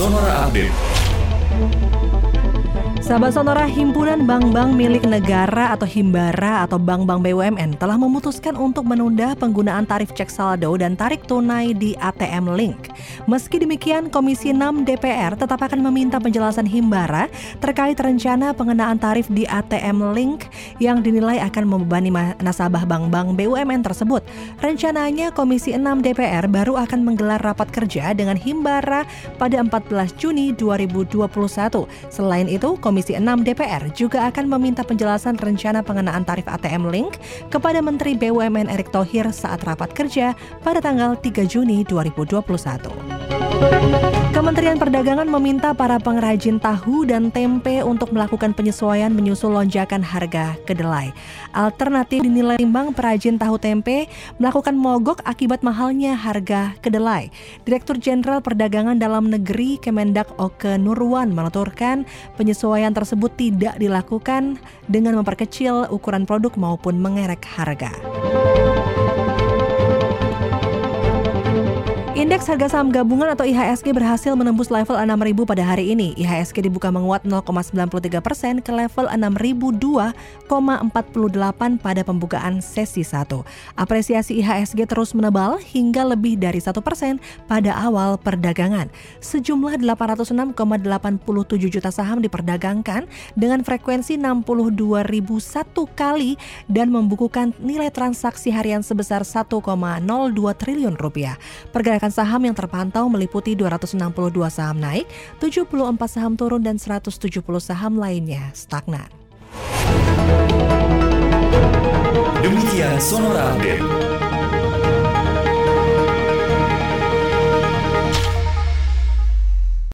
Sonora Update. Sahabat Sonora, Himpunan Bank-Bank milik negara atau Himbara atau bank-bank BUMN telah memutuskan untuk menunda penggunaan tarif cek saldo dan tarik tunai di ATM Link. Meski demikian, Komisi 6 DPR tetap akan meminta penjelasan Himbara terkait rencana pengenaan tarif di ATM Link yang dinilai akan membebani nasabah bank-bank BUMN tersebut. Rencananya Komisi 6 DPR baru akan menggelar rapat kerja dengan Himbara pada 14 Juni 2021. Selain itu, Komisi Komisi 6 DPR juga akan meminta penjelasan rencana pengenaan tarif ATM Link kepada Menteri BUMN Erick Thohir saat rapat kerja pada tanggal 3 Juni 2021. Kementerian Perdagangan meminta para pengrajin tahu dan tempe untuk melakukan penyesuaian menyusul lonjakan harga kedelai. Alternatif dinilai timbang perajin tahu tempe melakukan mogok akibat mahalnya harga kedelai. Direktur Jenderal Perdagangan Dalam Negeri Kemendak Oke Nurwan menuturkan penyesuaian tersebut tidak dilakukan dengan memperkecil ukuran produk maupun mengerek harga. Indeks harga saham gabungan atau IHSG berhasil menembus level 6000 pada hari ini. IHSG dibuka menguat 0,93 persen ke level 6002,48 pada pembukaan sesi 1. Apresiasi IHSG terus menebal hingga lebih dari 1 persen pada awal perdagangan. Sejumlah 806,87 juta saham diperdagangkan dengan frekuensi 62.001 kali dan membukukan nilai transaksi harian sebesar 1,02 triliun rupiah. Pergerakan saham yang terpantau meliputi 262 saham naik, 74 saham turun dan 170 saham lainnya stagnan. Demikian Sonora Update.